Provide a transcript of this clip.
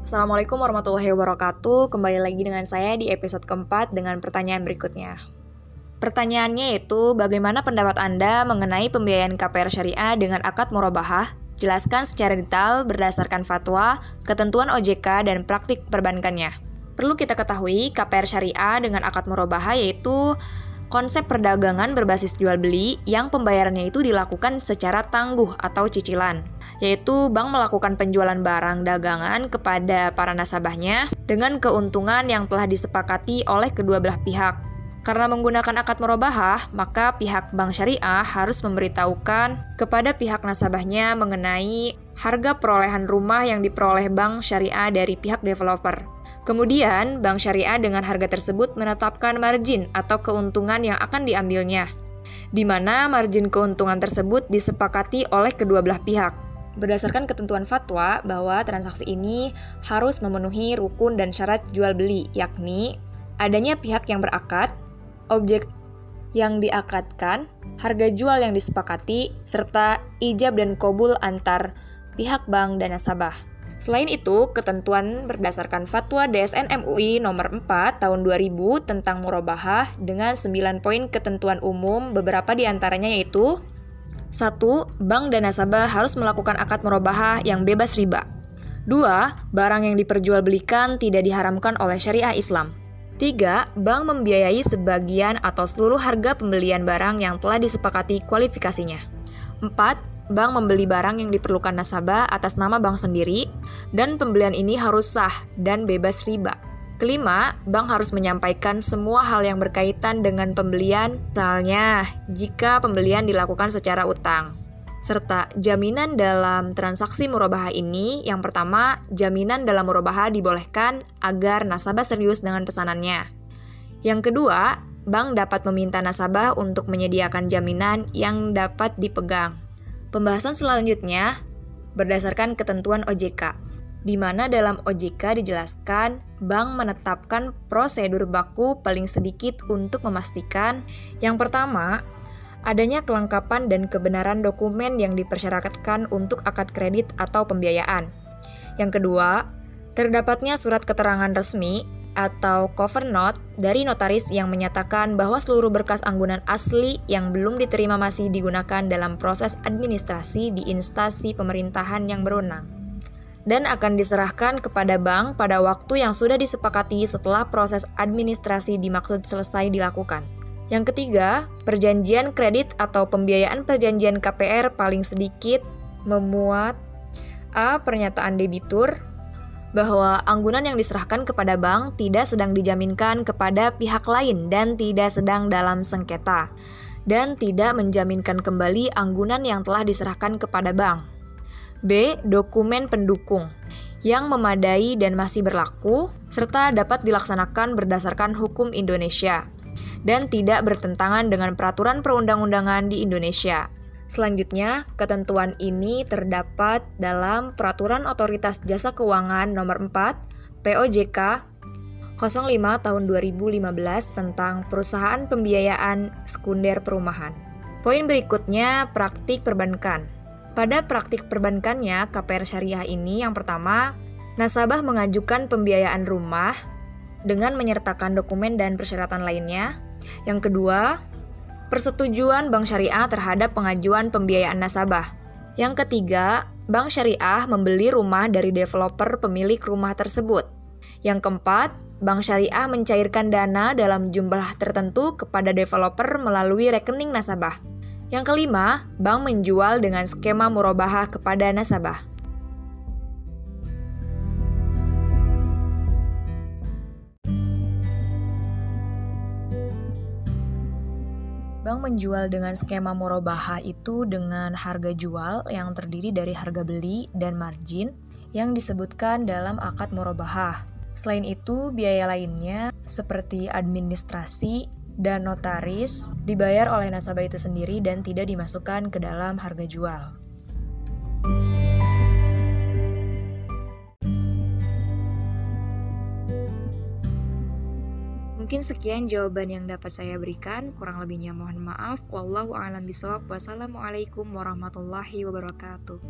Assalamualaikum warahmatullahi wabarakatuh. Kembali lagi dengan saya di episode keempat dengan pertanyaan berikutnya. Pertanyaannya yaitu, bagaimana pendapat Anda mengenai pembiayaan KPR syariah dengan akad murabahah? Jelaskan secara detail berdasarkan fatwa, ketentuan OJK, dan praktik perbankannya. Perlu kita ketahui, KPR syariah dengan akad murabahah yaitu konsep perdagangan berbasis jual beli yang pembayarannya itu dilakukan secara tangguh atau cicilan, yaitu bank melakukan penjualan barang dagangan kepada para nasabahnya dengan keuntungan yang telah disepakati oleh kedua belah pihak. Karena menggunakan akad murabahah, maka pihak bank syariah harus memberitahukan kepada pihak nasabahnya mengenai harga perolehan rumah yang diperoleh bank syariah dari pihak developer. Kemudian, bank syariah dengan harga tersebut menetapkan margin atau keuntungan yang akan diambilnya, di mana margin keuntungan tersebut disepakati oleh kedua belah pihak. Berdasarkan ketentuan fatwa bahwa transaksi ini harus memenuhi rukun dan syarat jual beli, yakni adanya pihak yang berakad, objek yang diakadkan, harga jual yang disepakati, serta ijab dan kobul antar pihak bank dan nasabah. Selain itu, ketentuan berdasarkan Fatwa DSN MUI nomor 4 tahun 2000 tentang murabahah dengan 9 poin ketentuan umum beberapa di antaranya yaitu 1. Bank dan nasabah harus melakukan akad murabahah yang bebas riba. 2. Barang yang diperjualbelikan tidak diharamkan oleh syariah Islam. 3. Bank membiayai sebagian atau seluruh harga pembelian barang yang telah disepakati kualifikasinya. 4 bank membeli barang yang diperlukan nasabah atas nama bank sendiri, dan pembelian ini harus sah dan bebas riba. Kelima, bank harus menyampaikan semua hal yang berkaitan dengan pembelian, misalnya jika pembelian dilakukan secara utang. Serta jaminan dalam transaksi murabahah ini, yang pertama, jaminan dalam murabahah dibolehkan agar nasabah serius dengan pesanannya. Yang kedua, bank dapat meminta nasabah untuk menyediakan jaminan yang dapat dipegang. Pembahasan selanjutnya berdasarkan ketentuan OJK, di mana dalam OJK dijelaskan bank menetapkan prosedur baku paling sedikit untuk memastikan yang pertama, adanya kelengkapan dan kebenaran dokumen yang dipersyaratkan untuk akad kredit atau pembiayaan. Yang kedua, terdapatnya surat keterangan resmi atau cover note dari notaris yang menyatakan bahwa seluruh berkas anggunan asli yang belum diterima masih digunakan dalam proses administrasi di instansi pemerintahan yang berwenang dan akan diserahkan kepada bank pada waktu yang sudah disepakati setelah proses administrasi dimaksud selesai dilakukan. Yang ketiga, perjanjian kredit atau pembiayaan perjanjian KPR paling sedikit memuat A. Pernyataan debitur bahwa anggunan yang diserahkan kepada bank tidak sedang dijaminkan kepada pihak lain dan tidak sedang dalam sengketa, dan tidak menjaminkan kembali anggunan yang telah diserahkan kepada bank. B. Dokumen pendukung yang memadai dan masih berlaku, serta dapat dilaksanakan berdasarkan hukum Indonesia, dan tidak bertentangan dengan peraturan perundang-undangan di Indonesia. Selanjutnya, ketentuan ini terdapat dalam Peraturan Otoritas Jasa Keuangan Nomor 4 POJK 05 tahun 2015 tentang perusahaan pembiayaan sekunder perumahan. Poin berikutnya praktik perbankan. Pada praktik perbankannya, KPR syariah ini yang pertama, nasabah mengajukan pembiayaan rumah dengan menyertakan dokumen dan persyaratan lainnya. Yang kedua, persetujuan Bank Syariah terhadap pengajuan pembiayaan nasabah. Yang ketiga, Bank Syariah membeli rumah dari developer pemilik rumah tersebut. Yang keempat, Bank Syariah mencairkan dana dalam jumlah tertentu kepada developer melalui rekening nasabah. Yang kelima, bank menjual dengan skema murabahah kepada nasabah. Bank menjual dengan skema murabahah itu dengan harga jual yang terdiri dari harga beli dan margin yang disebutkan dalam akad murabahah. Selain itu, biaya lainnya seperti administrasi dan notaris dibayar oleh nasabah itu sendiri dan tidak dimasukkan ke dalam harga jual. Mungkin sekian jawaban yang dapat saya berikan. Kurang lebihnya mohon maaf. Wallahu a'lam bishawab. Wassalamualaikum warahmatullahi wabarakatuh.